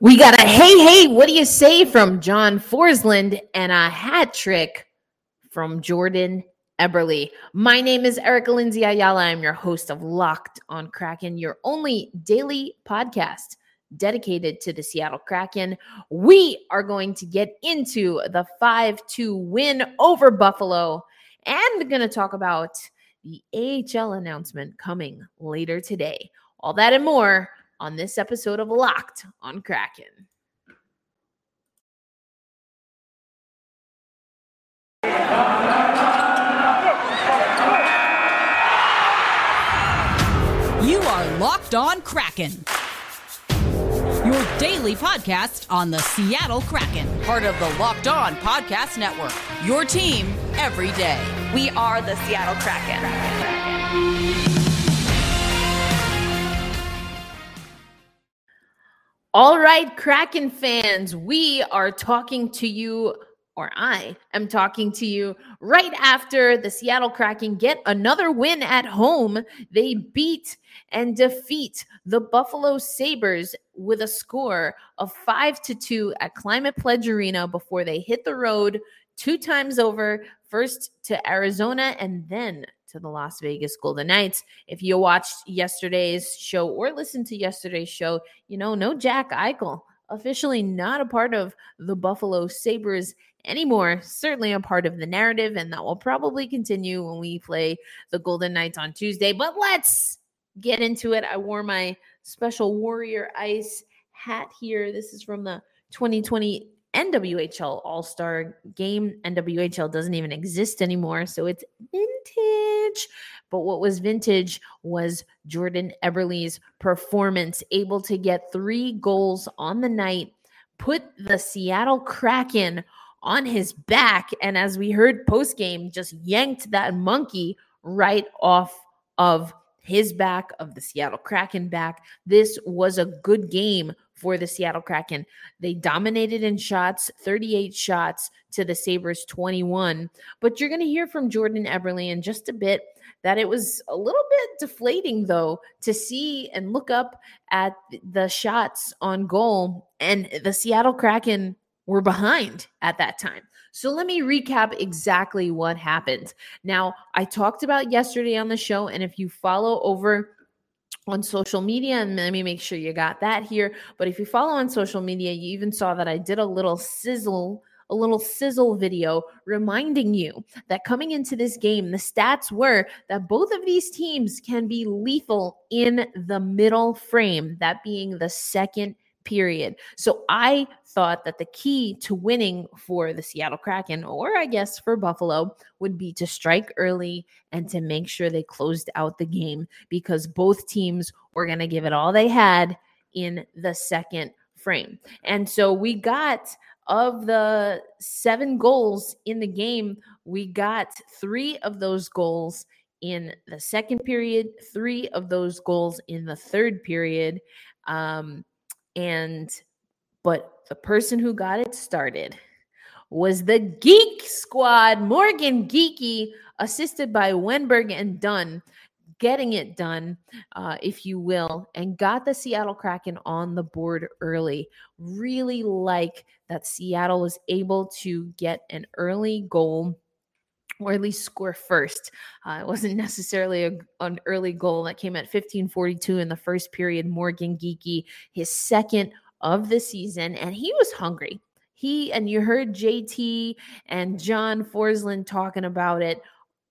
We got a hey, hey, what do you say from John Forslund and a hat trick from Jordan Eberle. My name is Erica Lindsay Ayala. I'm your host of Locked on Kraken, your only daily podcast dedicated to the Seattle Kraken. We are going to get into the 5 2 win over Buffalo and going to talk about the AHL announcement coming later today. All that and more on this episode of Locked on Kraken. You are Locked on Kraken. Your daily podcast on the Seattle Kraken, part of the Locked On Podcast Network. Your team every day. We are the Seattle Kraken. All right, Kraken fans, we are talking to you, or I am talking to you right after the Seattle Kraken get another win at home. They beat and defeat the Buffalo Sabres with a score of five to two at Climate Pledge Arena before they hit the road two times over, first to Arizona and then to the Las Vegas Golden Knights. If you watched yesterday's show or listened to yesterday's show, you know, no Jack Eichel, officially not a part of the Buffalo Sabres anymore. Certainly a part of the narrative, and that will probably continue when we play the Golden Knights on Tuesday. But let's get into it. I wore my special Warrior Ice hat here. This is from the 2020 NWHL All Star game. NWHL doesn't even exist anymore, so it's vintage. But what was vintage was Jordan Eberle's performance, able to get three goals on the night, put the Seattle Kraken on his back, and as we heard post game, just yanked that monkey right off of his back, of the Seattle Kraken back. This was a good game for the Seattle Kraken. They dominated in shots, 38 shots to the Sabres 21. But you're going to hear from Jordan Eberle in just a bit that it was a little bit deflating, though, to see and look up at the shots on goal. And the Seattle Kraken were behind at that time. So let me recap exactly what happened. Now, I talked about yesterday on the show, and if you follow over on social media and let me make sure you got that here. But if you follow on social media you even saw that i did a little sizzle a little sizzle video reminding you that coming into this game the stats were that both of these teams can be lethal in the middle frame that being the second period. So I thought that the key to winning for the Seattle Kraken, or I guess for Buffalo, would be to strike early and to make sure they closed out the game because both teams were going to give it all they had in the second frame. And so we got of the seven goals in the game, we got three of those goals in the second period, three of those goals in the third period. Um, and, but the person who got it started was the Geek Squad, Morgan Geekie, assisted by Wennberg and Dunn, getting it done, uh, if you will, and got the Seattle Kraken on the board early. Really like that Seattle was able to get an early goal or at least score first. Uh, it wasn't necessarily a, an early goal that came at 1542 in the first period. Morgan Geekie, his second of the season, and he was hungry. He and you heard JT and John Forslund talking about it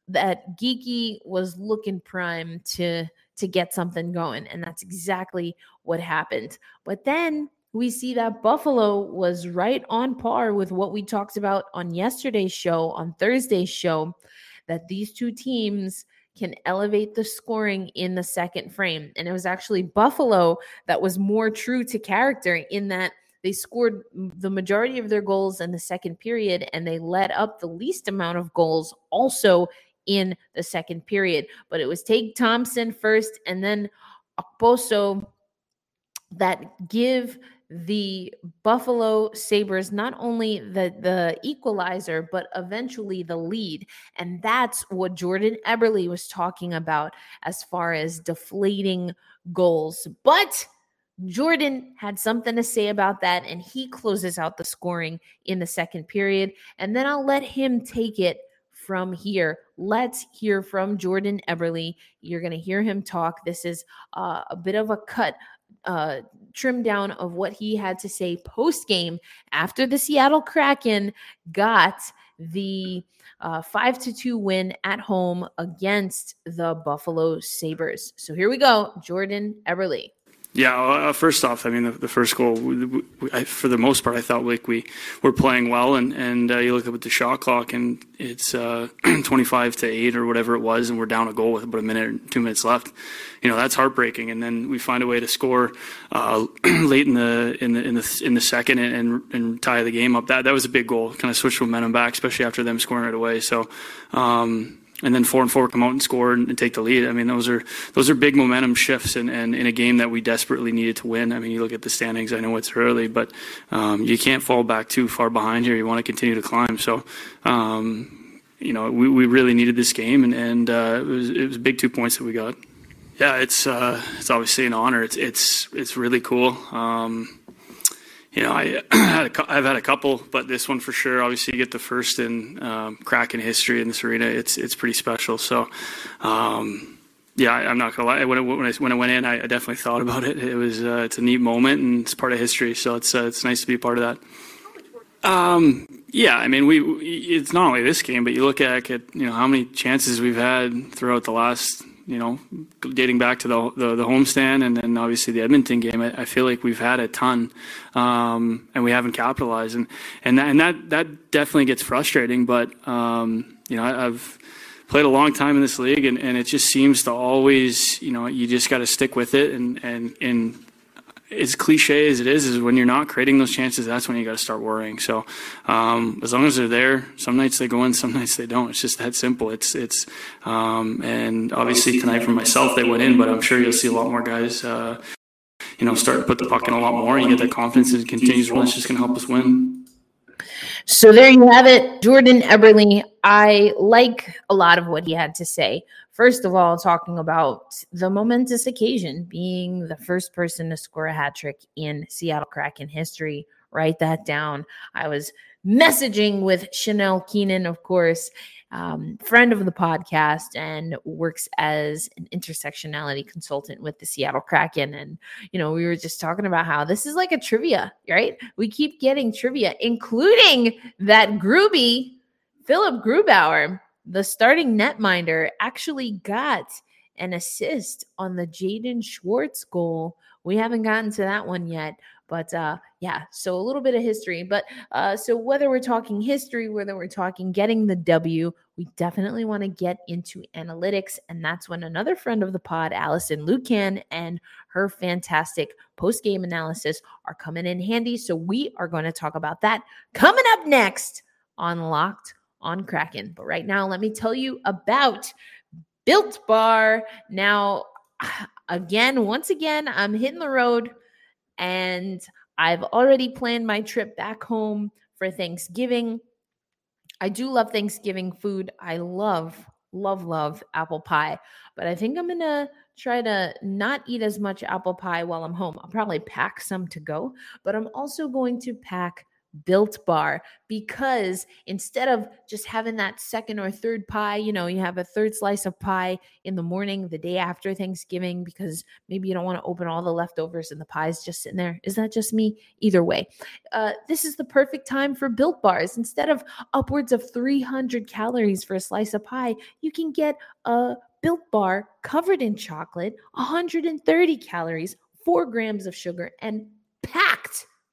that Geekie was looking prime to to get something going and that's exactly what happened. But then we see that Buffalo was right on par with what we talked about on yesterday's show, on Thursday's show, that these two teams can elevate the scoring in the second frame. And it was actually Buffalo that was more true to character in that they scored the majority of their goals in the second period and they led up the least amount of goals also in the second period. But it was Tage Thompson first and then Okposo that give the Buffalo Sabres not only the the equalizer but eventually the lead and that's what Jordan Eberle was talking about as far as deflating goals but Jordan had something to say about that, and he closes out the scoring in the second period. And then I'll let him take it from here. Let's hear from Jordan Eberle. You're going to hear him talk. This is uh, a bit of a cut, uh, trim down of what he had to say post game after the Seattle Kraken got the uh, five to two win at home against the Buffalo Sabres. So here we go, Jordan Eberle. Yeah, uh, first off, I mean, the, the first goal, we, I, for the most part, I thought like we were playing well, and and uh, you look up at the shot clock, and it's uh, 25 to eight or whatever it was, and we're down a goal with about a minute, two minutes left. You know, that's heartbreaking. And then we find a way to score uh, late in the in the in the in the second and, and, tie the game up. That that was a big goal, kind of switch momentum back, especially after them scoring right away. So. Um, and then four and four come out and score and, take the lead. I mean, those are those are big momentum shifts, and, and in a game that we desperately needed to win. I mean, you look at the standings. I know it's early, but um, you can't fall back too far behind here. You want to continue to climb. So. Um, you know, we, we really needed this game, and, and uh, it was it was big two points that we got. Yeah, it's uh, it's obviously an honor. It's it's it's really cool. Um, I had a, I've had a couple, but this one for sure. Obviously, you get the first in um, Kraken history in this arena. It's it's pretty special. So, um, yeah, I, am not gonna lie. When, it, I, when I went in, I, I, definitely thought about it. It was uh, it's a neat moment and it's part of history. So it's uh, it's nice to be a part of that. Um, yeah, I mean, we it's not only this game, but you look at, you know how many chances we've had throughout the last you know, dating back to the the, the homestand and then obviously the Edmonton game, I, I feel like we've had a ton, um, and we haven't capitalized, and and that, and that that definitely gets frustrating. But um, you know, I, I've played a long time in this league, and, and it just seems to always, you know, you just got to stick with it, and and and as cliche as it is, is when you're not creating those chances, that's when you got to start worrying. So, um, as long as they're there, some nights they go in, some nights they don't. It's just that simple. It's it's, um, and obviously tonight for myself they went in, but I'm sure you'll see a lot more guys, uh, you know, start to put the puck in a lot more. And you get that confidence and it continues. Well, it's just going to help us win. So there you have it, Jordan Eberle. I like a lot of what he had to say. First of all, talking about the momentous occasion being the first person to score a hat trick in Seattle Kraken history. Write that down. I was messaging with Chanel Keenan, of course, um, friend of the podcast, and works as an intersectionality consultant with the Seattle Kraken. And, you know, we were just talking about how this is like a trivia, right? We keep getting trivia, including that Gruby, Philip Grubauer the starting netminder actually got an assist on the Jaden Schwartz goal. We haven't gotten to that one yet, but uh, yeah, so a little bit of history. But uh, so whether we're talking history, whether we're talking getting the W, we definitely want to get into analytics. And that's when another friend of the pod, Alison Lukan, and her fantastic post game analysis are coming in handy. So we are going to talk about that coming up next on Locked on Kraken. But right now, let me tell you about Built Bar. Now, again, once again, I'm hitting the road and I've already planned my trip back home for Thanksgiving. I do love Thanksgiving food. I love, love, love apple pie. But I think I'm going to try to not eat as much apple pie while I'm home. I'll probably pack some to go, but I'm also going to pack built bar because instead of just having that second or third pie, you know, you have a third slice of pie in the morning, the day after Thanksgiving, because maybe you don't want to open all the leftovers and the pie's just sitting there. Is that just me? Either way, uh, this is the perfect time for built bars. Instead of upwards of 300 calories for a slice of pie, you can get a built bar covered in chocolate, 130 calories, four grams of sugar, and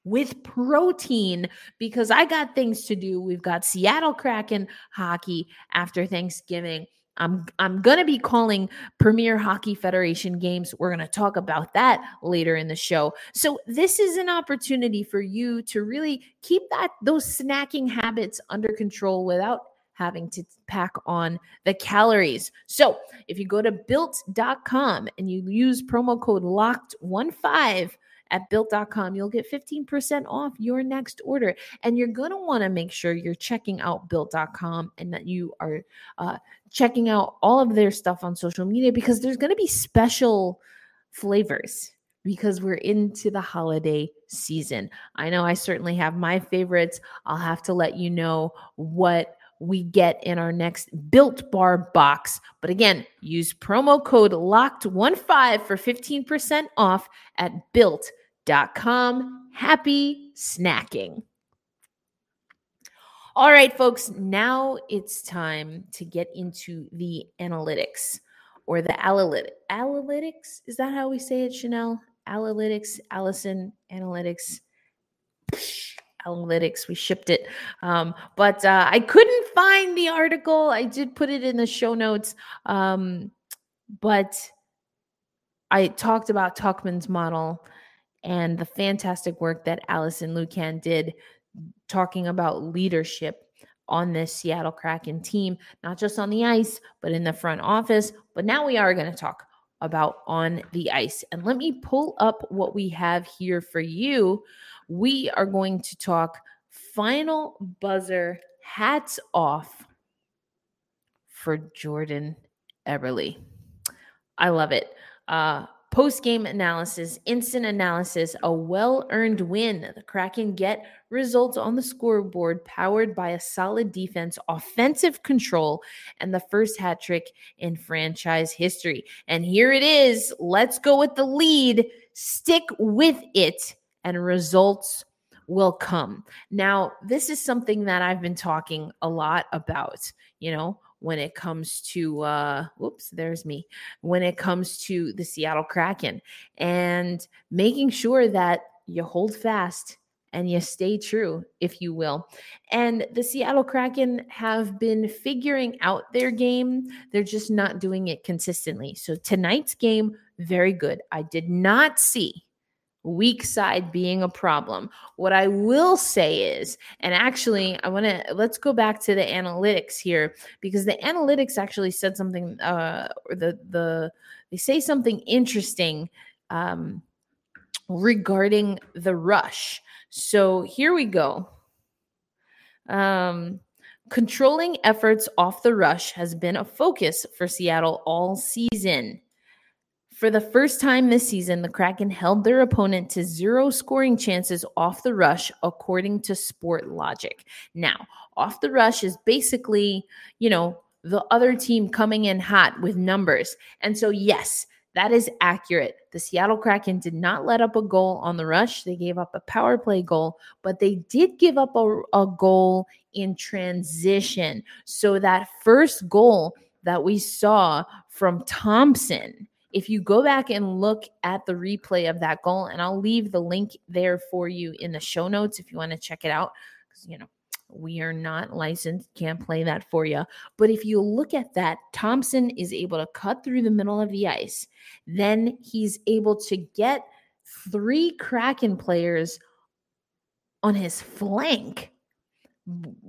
with protein because I got things to do. We've got Seattle Kraken hockey after Thanksgiving. I'm I'm going to be calling Premier Hockey Federation games. We're going to talk about that later in the show. So this is an opportunity for you to really keep that those snacking habits under control without having to pack on the calories. So, if you go to built.com and you use promo code locked15 at built.com, you'll get 15% off your next order. And you're going to want to make sure you're checking out built.com and that you are uh, checking out all of their stuff on social media because there's going to be special flavors because we're into the holiday season. I know I certainly have my favorites. I'll have to let you know what we get in our next built bar box. But again, use promo code locked15 for 15% off at built.com. Happy snacking. All right, folks, now it's time to get into the analytics or the analytics. Analytics? Is that how we say it, Chanel? Analytics, Alison, analytics. Analytics, we shipped it. Um, but uh, I couldn't find the article. I did put it in the show notes. Um, but I talked about Tauchman's model and the fantastic work that Alison Lukan did talking about leadership on this Seattle Kraken team, not just on the ice, but in the front office. But now we are going to talk about on the ice. And let me pull up what we have here for you. We are going to talk final buzzer hats off for Jordan Eberle. I love it. Uh, Post game analysis, instant analysis, a well earned win. The Kraken get results on the scoreboard powered by a solid defense, offensive control, and the first hat trick in franchise history. And here it is. Let's go with the lead. Stick with it, and results will come. Now, this is something that I've been talking a lot about. You know, when it comes to uh whoops there's me when it comes to the Seattle Kraken and making sure that you hold fast and you stay true if you will. And the Seattle Kraken have been figuring out their game. They're just not doing it consistently. So tonight's game very good. I did not see weak side being a problem. What I will say is, and actually, I want to let's go back to the analytics here because the analytics actually said something. Uh, or the the they say something interesting um, regarding the rush. So here we go. Um, controlling efforts off the rush has been a focus for Seattle all season. For the first time this season, the Kraken held their opponent to zero scoring chances off the rush, according to Sportlogiq. Now, off the rush is basically, you know, the other team coming in hot with numbers. And so, yes, that is accurate. The Seattle Kraken did not let up a goal on the rush. They gave up a power play goal, but they did give up a, a goal in transition. So, that first goal that we saw from Thompson if you go back and look at the replay of that goal, and I'll leave the link there for you in the show notes if you want to check it out, because, you know, we are not licensed, can't play that for you. But if you look at that, Thompson is able to cut through the middle of the ice. Then he's able to get three Kraken players on his flank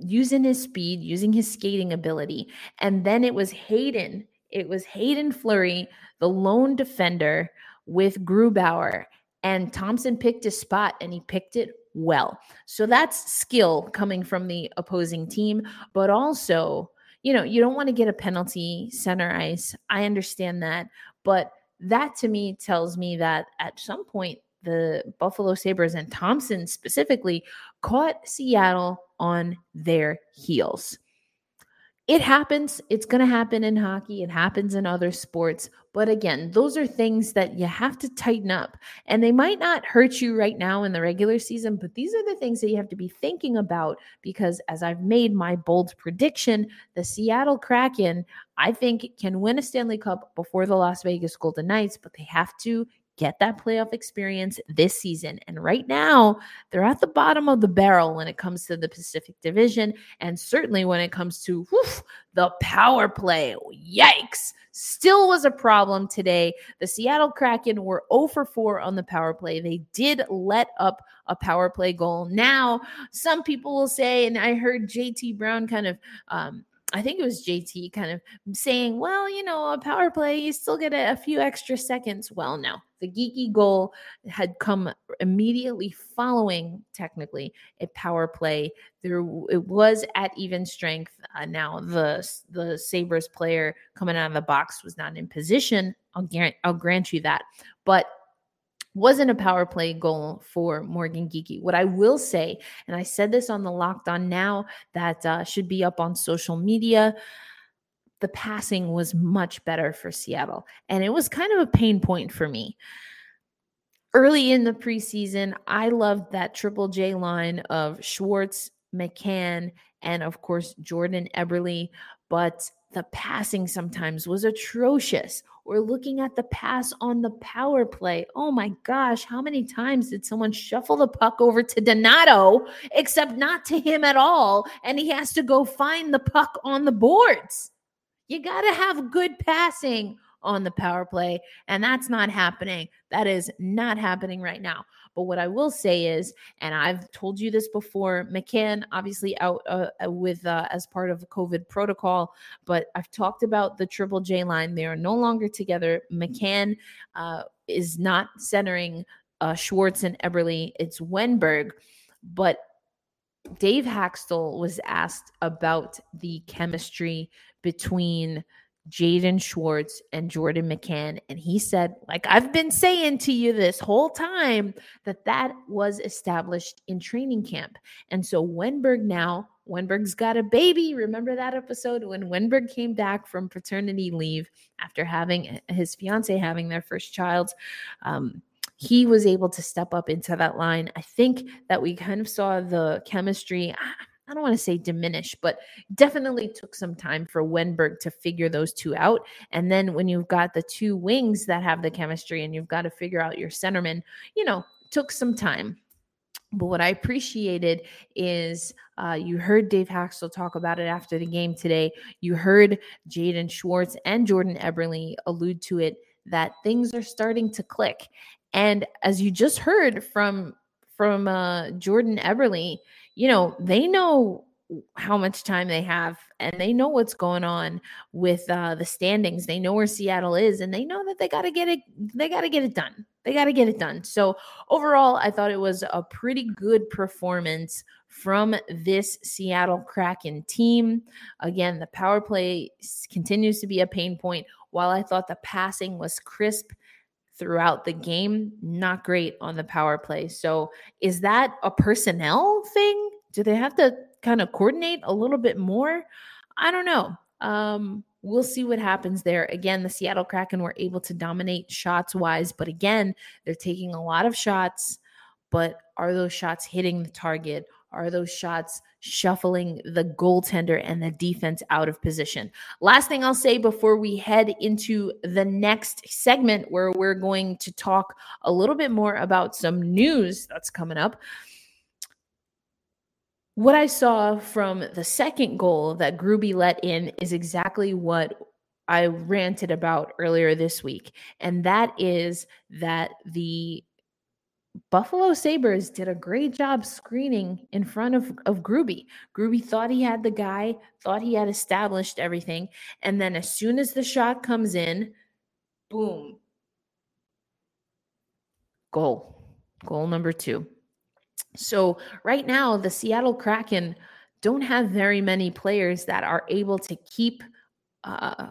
using his speed, using his skating ability. And then it was Haydn it was Haydn Fleury, the lone defender with Grubauer, and Thompson picked his spot and he picked it well. So that's skill coming from the opposing team, but also, you know, you don't want to get a penalty center ice. I understand that, but that to me tells me that at some point the Buffalo Sabres and Thompson specifically caught Seattle on their heels it happens. It's going to happen in hockey. It happens in other sports. But again, those are things that you have to tighten up. And they might not hurt you right now in the regular season, but these are the things that you have to be thinking about because, as I've made my bold prediction, the Seattle Kraken, I think, can win a Stanley Cup before the Las Vegas Golden Knights, but they have to get that playoff experience this season. And right now, they're at the bottom of the barrel when it comes to the Pacific Division, and certainly when it comes to whew, the power play. Yikes! Still was a problem today. The Seattle Kraken were 0 for 4 on the power play. They did let up a power play goal. Now, some people will say, and I heard JT Brown kind of um, I think it was JT kind of saying, well, you know, a power play, you still get a, a, few extra seconds. Well, no, the Geekie goal had come immediately following, technically, a power play. There, it was at even strength. Uh, now, the the Sabres player coming out of the box was not in position. I'll grant, I'll grant you that, but wasn't a power play goal for Morgan Geekie. What I will say, and I said this on the Locked On Now that uh, should be up on social media, the passing was much better for Seattle. And it was kind of a pain point for me. Early in the preseason, I loved that Triple J line of Schwartz, McCann, and of course, Jordan Eberle. But the passing sometimes was atrocious. Or looking at the pass on the power play. Oh my gosh, how many times did someone shuffle the puck over to Donato, except not to him at all? And he has to go find the puck on the boards. You got to have good passing on the power play, and that's not happening. That is not happening right now. But what I will say is, and I've told you this before, McCann obviously out uh, uh with uh, as part of COVID protocol, but I've talked about the Triple J line. They are no longer together. McCann uh, is not centering uh, Schwartz and Eberle. It's Wennberg, but Dave Hakstol was asked about the chemistry between Jaden Schwartz and Jordan McCann. And he said, like I've been saying to you this whole time, that that was established in training camp. And so Wennberg now, Wennberg's got a baby. Remember that episode when Wennberg came back from paternity leave after having his fiance having their first child? Um, he was able to step up into that line. I think that we kind of saw the chemistry. I don't want to say diminish, but definitely took some time for Wennberg to figure those two out. And then when you've got the two wings that have the chemistry and you've got to figure out your centerman, you know, took some time. But what I appreciated is uh, you heard Dave Hakstol talk about it after the game today. You heard Jaden Schwartz and Jordan Eberle allude to it that things are starting to click. And as you just heard from from uh, Jordan Eberle, you know, they know how much time they have and they know what's going on with uh, the standings. They know where Seattle is and they know that they got to get it they got to get it done. They got to get it done. So, overall, I thought it was a pretty good performance from this Seattle Kraken team. Again, the power play continues to be a pain point. While I thought the passing was crisp throughout the game, not great on the power play. So, is that a personnel thing? Do they have to kind of coordinate a little bit more? I don't know. Um, we'll see what happens there. Again, the Seattle Kraken were able to dominate shots wise, but again, they're taking a lot of shots. But are those shots hitting the target? Are those shots shuffling the goaltender and the defense out of position? Last thing I'll say before we head into the next segment, where we're going to talk a little bit more about some news that's coming up. What I saw from the second goal that Gruby let in is exactly what I ranted about earlier this week. And that is that the Buffalo Sabres did a great job screening in front of, of Gruby. Gruby thought he had the guy, thought he had established everything. And then as soon as the shot comes in, boom, goal. Goal number two. So right now, the Seattle Kraken don't have very many players that are able to keep uh,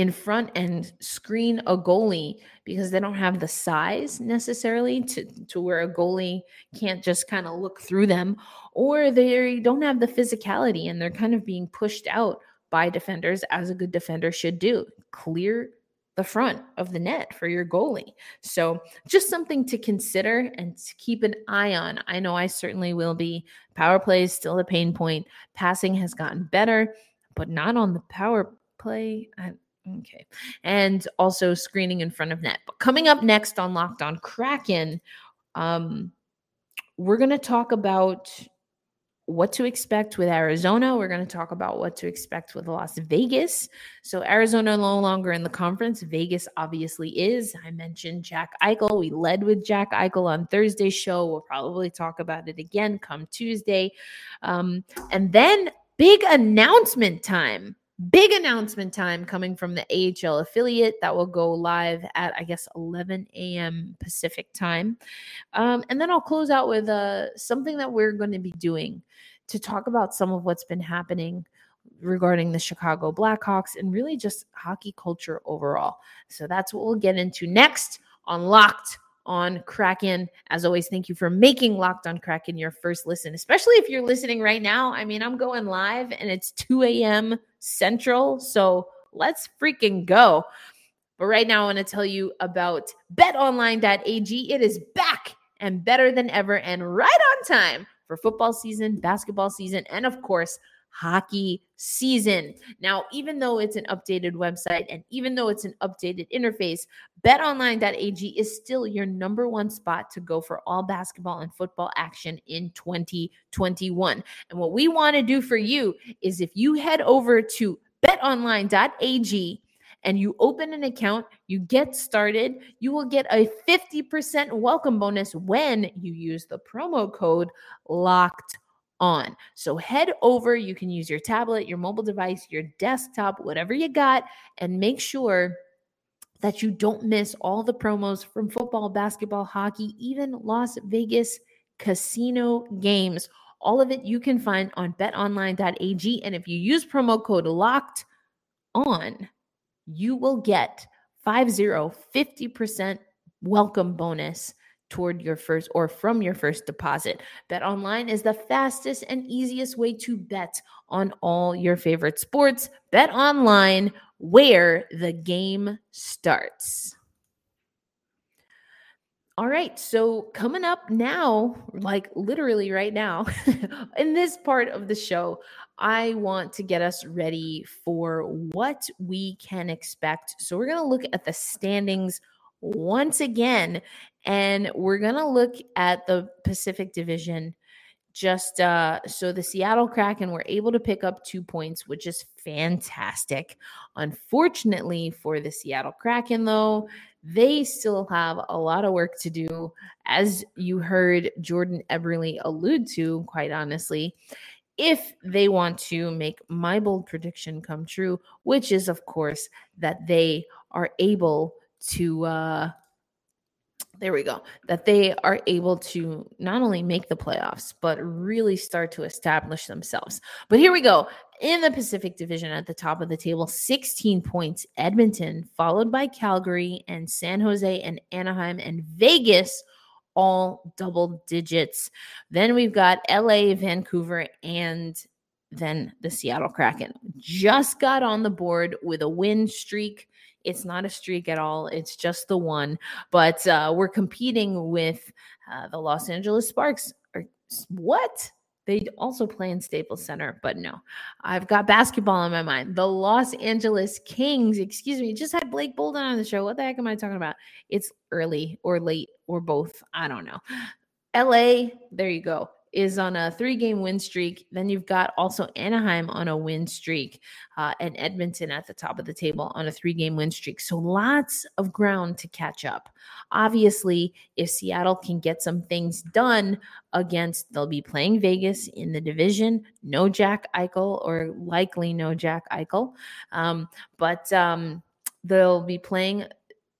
in front and screen a goalie because they don't have the size necessarily to, to where a goalie can't just kind of look through them, or they don't have the physicality and they're kind of being pushed out by defenders as a good defender should do. Clear the front of the net for your goalie. So, just something to consider and to keep an eye on. I know I certainly will be. Power play is still a pain point. Passing has gotten better, but not on the power play. I, Okay. And also screening in front of net. But coming up next on Locked On Kraken, um, we're going to talk about what to expect with Arizona. We're going to talk about what to expect with Las Vegas. So, Arizona no longer in the conference. Vegas obviously is. I mentioned Jack Eichel. We led with Jack Eichel on Thursday's show. We'll probably talk about it again come Tuesday. Um, and then, big announcement time big announcement time coming from the AHL affiliate that will go live at, I guess, 11 a.m. Pacific time. Um, and then I'll close out with uh, something that we're going to be doing to talk about some of what's been happening regarding the Chicago Blackhawks and really just hockey culture overall. So that's what we'll get into next on Locked on Kraken. As always, thank you for making Locked on Kraken your first listen, especially if you're listening right now. I mean, I'm going live and it's 2 a.m. Central. So let's freaking go. But right now, I want to tell you about betonline.ag. It is back and better than ever and right on time for football season, basketball season, and of course, hockey season. Now, even though it's an updated website and even though it's an updated interface, betonline.ag is still your number one spot to go for all basketball and football action in 2021. And what we want to do for you is if you head over to betonline.ag and you open an account, you get started, you will get a 50% welcome bonus when you use the promo code locked on. So head over, you can use your tablet, your mobile device, your desktop, whatever you got, and make sure that you don't miss all the promos from football, basketball, hockey, even Las Vegas casino games. All of it you can find on betonline.ag. And if you use promo code locked on, you will get 50 50% welcome bonus toward your first or from your first deposit. Bet online is the fastest and easiest way to bet on all your favorite sports. Bet online where the game starts. All right, so coming up now, like literally right now, in this part of the show, I want to get us ready for what we can expect. So, we're going to look at the standings once again and we're going to look at the Pacific Division just uh so the Seattle Kraken were able to pick up 2 points which is fantastic. Unfortunately for the Seattle Kraken though, they still have a lot of work to do as you heard Jordan Eberle allude to quite honestly if they want to make my bold prediction come true, which is of course that they are able to uh there we go. That they are able to not only make the playoffs but really start to establish themselves. But here we go. In the pacific division at the top of the table 16 points edmonton followed by calgary and san jose and anaheim and vegas all double digits. Then we've got la vancouver and then the seattle kraken. Just got on the board with a win streak it's not a streak at all. It's just the one. But uh, we're competing with uh, the Los Angeles Sparks. Or what? They also play in Staples Center, but no, I've got basketball in my mind. The Los Angeles Kings, excuse me, just had Blake Bolden on the show. What the heck am I talking about? It's early or late or both. I don't know. LA, there you go is on a three game win streak. Then you've got also Anaheim on a win streak uh, and Edmonton at the top of the table on a three game win streak. So lots of ground to catch up. Obviously, if Seattle can get some things done against, they'll be playing Vegas in the division. No Jack Eichel, or likely no Jack Eichel. Um, but um, they'll be playing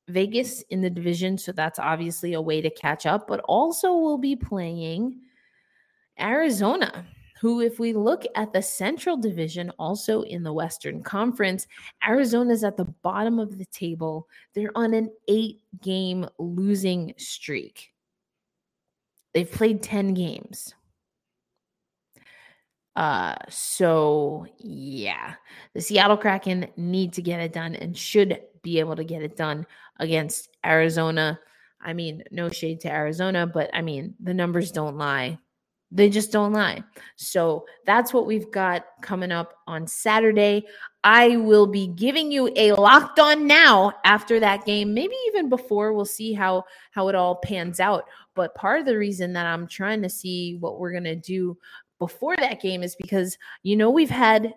Vegas in the division. So that's obviously a way to catch up, but also we'll be playing Arizona, who, if we look at the Central Division, also in the Western Conference, Arizona's at the bottom of the table. They're on an eight game losing streak. They've played 10 games. Uh, so yeah, the Seattle Kraken need to get it done and should be able to get it done against Arizona. I mean, no shade to Arizona, but I mean, the numbers don't lie. They just don't lie. So that's what we've got coming up on Saturday. I will be giving you a locked on now after that game, maybe even before. We'll see how how it all pans out. But part of the reason that I'm trying to see what we're gonna do before that game is because you know we've had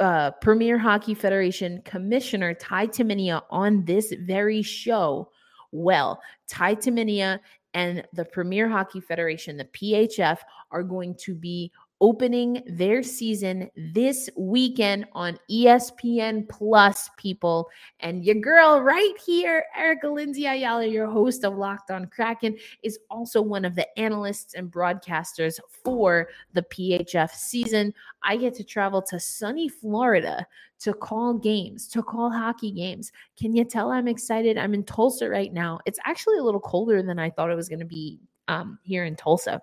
uh, Premier Hockey Federation Commissioner Ty Tumminia on this very show. Well, Ty Tumminia and the Premier Hockey Federation, the PHF, are going to be opening their season this weekend on ESPN Plus, people. And your girl right here, Erica Lindsay Ayala, your host of Locked On Kraken, is also one of the analysts and broadcasters for the PHF season. I get to travel to sunny Florida to call games, to call hockey games. Can you tell I'm excited? I'm in Tulsa right now. It's actually a little colder than I thought it was going to be um, here in Tulsa.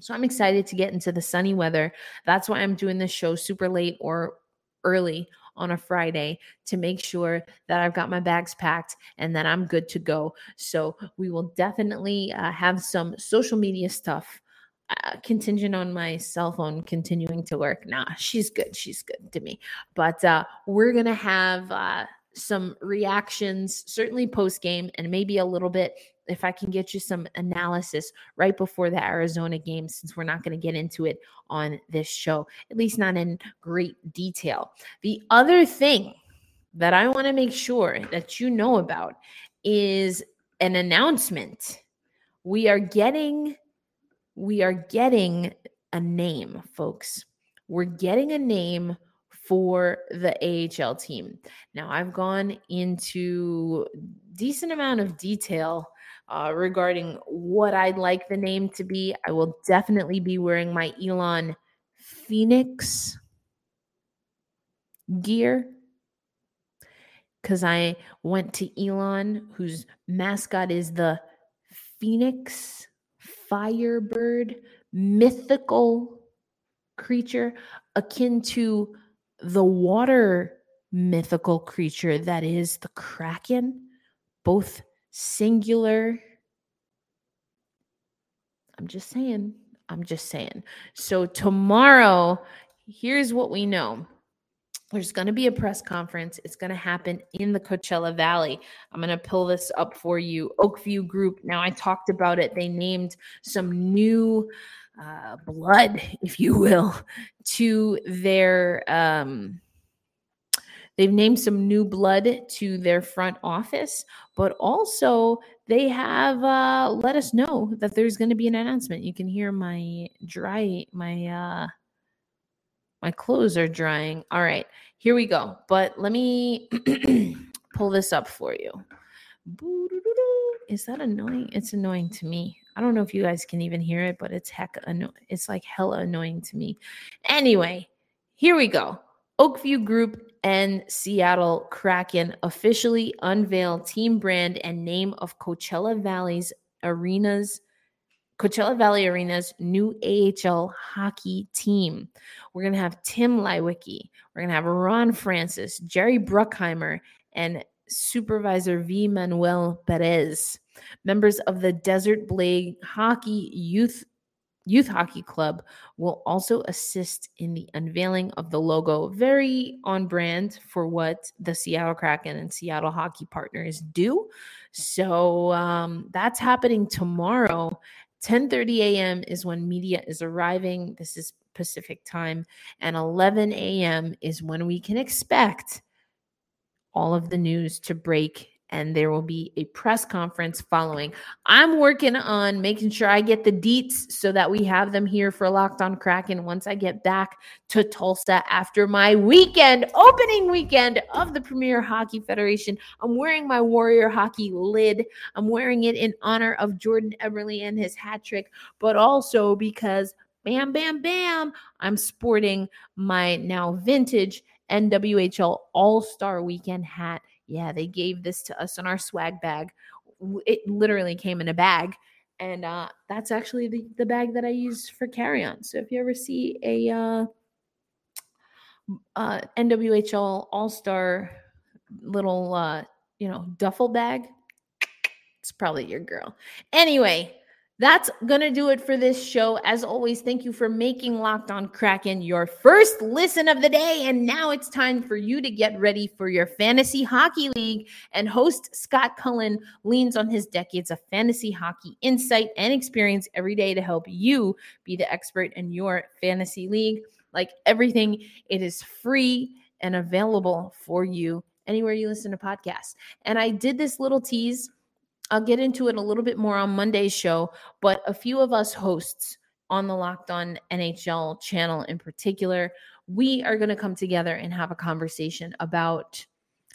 So I'm excited to get into the sunny weather. That's why I'm doing this show super late or early on a Friday to make sure that I've got my bags packed and that I'm good to go. So we will definitely uh, have some social media stuff uh, contingent on my cell phone continuing to work. Nah, she's good. She's good to me. But uh, we're going to have uh, some reactions, certainly post game, and maybe a little bit if I can get you some analysis right before the Arizona game, since we're not going to get into it on this show, at least not in great detail. The other thing that I want to make sure that you know about is an announcement. We are getting we are getting a name, folks. We're getting a name for the AHL team. Now, I've gone into decent amount of detail uh, regarding what I'd like the name to be. I will definitely be wearing my Elon Phoenix gear because I went to Elon, whose mascot is the Phoenix firebird, mythical creature akin to the water mythical creature that is the Kraken, both singular. I'm just saying. I'm just saying. So, tomorrow, here's what we know there's going to be a press conference. It's going to happen in the Coachella Valley. I'm going to pull this up for you. Oak View Group. Now, I talked about it. They named some new uh, blood, if you will, to their. Um, they've named some new blood to their front office, but also they have uh, let us know that there's going to be an announcement. You can hear my dry my. Uh, my clothes are drying. All right, here we go. But let me pull this up for you. Is that annoying? It's annoying to me. I don't know if you guys can even hear it, but it's heck annoying. It's like hella annoying to me. Anyway, here we go. Oak View Group and Seattle Kraken officially unveil team brand and name of Coachella Valley's arenas Coachella Valley Arena's new AHL hockey team. We're going to have Tim Leiweke. We're going to have Ron Francis, Jerry Bruckheimer, and Supervisor V. Manuel Perez. Members of the Desert Blade Hockey Youth Youth Hockey Club will also assist in the unveiling of the logo, very on brand for what the Seattle Kraken and Seattle Hockey Partners do. So um, that's happening tomorrow. 10:30 a.m. is when media is arriving. This is Pacific time, and 11 a.m. is when we can expect all of the news to break and there will be a press conference following. I'm working on making sure I get the deets so that we have them here for Locked on Kraken once I get back to Tulsa after my weekend, opening weekend of the Premier Hockey Federation. I'm wearing my Warrior Hockey lid. I'm wearing it in honor of Jordan Eberle and his hat trick, but also because bam, bam, bam, I'm sporting my now vintage NWHL All Star Weekend hat yeah, they gave this to us in our swag bag. It literally came in a bag. And uh, that's actually the, the bag that I use for carry on. So if you ever see a uh, uh, NWHL All Star little, uh, you know, duffel bag, it's probably your girl. Anyway, that's going to do it for this show. As always, thank you for making Locked on Kraken your first listen of the day. And now it's time for you to get ready for your fantasy hockey league. And host Scott Cullen leans on his decades of fantasy hockey insight and experience every day to help you be the expert in your fantasy league. Like everything, it is free and available for you anywhere you listen to podcasts. And I did this little tease I'll get into it a little bit more on Monday's show, but a few of us hosts on the Locked On NHL channel in particular, we are going to come together and have a conversation about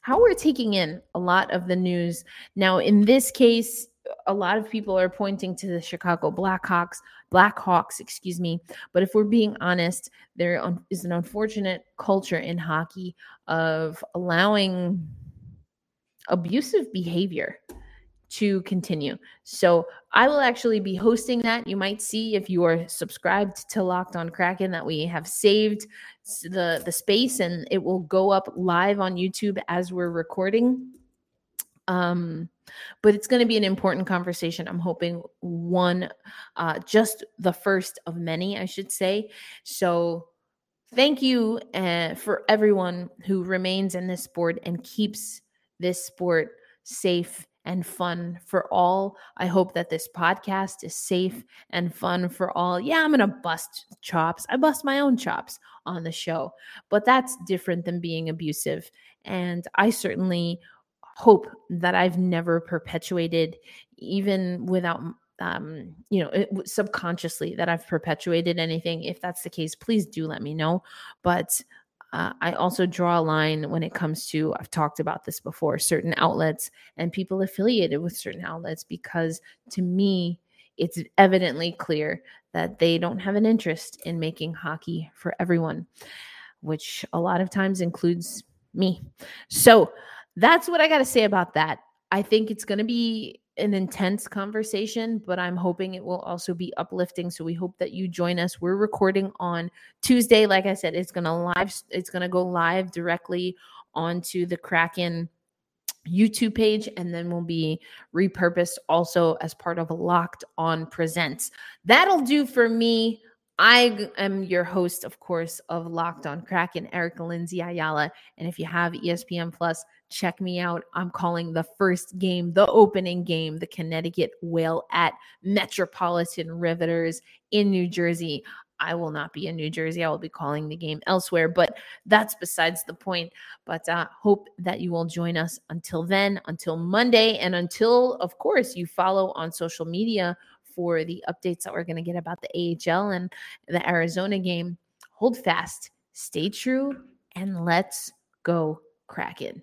how we're taking in a lot of the news. Now, in this case, a lot of people are pointing to the Chicago Blackhawks, Blackhawks, excuse me. But if we're being honest, there is an unfortunate culture in hockey of allowing abusive behavior to continue. So I will actually be hosting that. You might see if you are subscribed to Locked on Kraken that we have saved the the space and it will go up live on YouTube as we're recording. Um but it's going to be an important conversation. I'm hoping one, uh, just the first of many, I should say. So, thank you uh, for everyone who remains in this sport and keeps this sport safe and fun for all. I hope that this podcast is safe and fun for all. Yeah, I'm going to bust chops. I bust my own chops on the show, but that's different than being abusive. And I certainly hope that I've never perpetuated, even without, um, you know, it, subconsciously that I've perpetuated anything. If that's the case, please do let me know. But uh, I also draw a line when it comes to, I've talked about this before, certain outlets and people affiliated with certain outlets, because to me, it's evidently clear that they don't have an interest in making hockey for everyone, which a lot of times includes me. So, that's what I got to say about that. I think it's going to be an intense conversation, but I'm hoping it will also be uplifting. So we hope that you join us. We're recording on Tuesday. Like I said, it's to live, it's to go live directly onto the Kraken YouTube page and then we'll be repurposed also as part of Locked On Presents. That'll do for me. I am your host, of course, of Locked On Kraken, Erica Lindsay Ayala. And if you have ESPN Plus, check me out. I'm calling the first game, the opening game, the Connecticut Whale at Metropolitan Riveters in New Jersey. I will not be in New Jersey. I will be calling the game elsewhere, but that's besides the point. But uh, hope that you will join us until then, until Monday, and until, of course, you follow on social media for the updates that we're going to get about the AHL and the Arizona game. Hold fast, stay true, and let's go Kraken.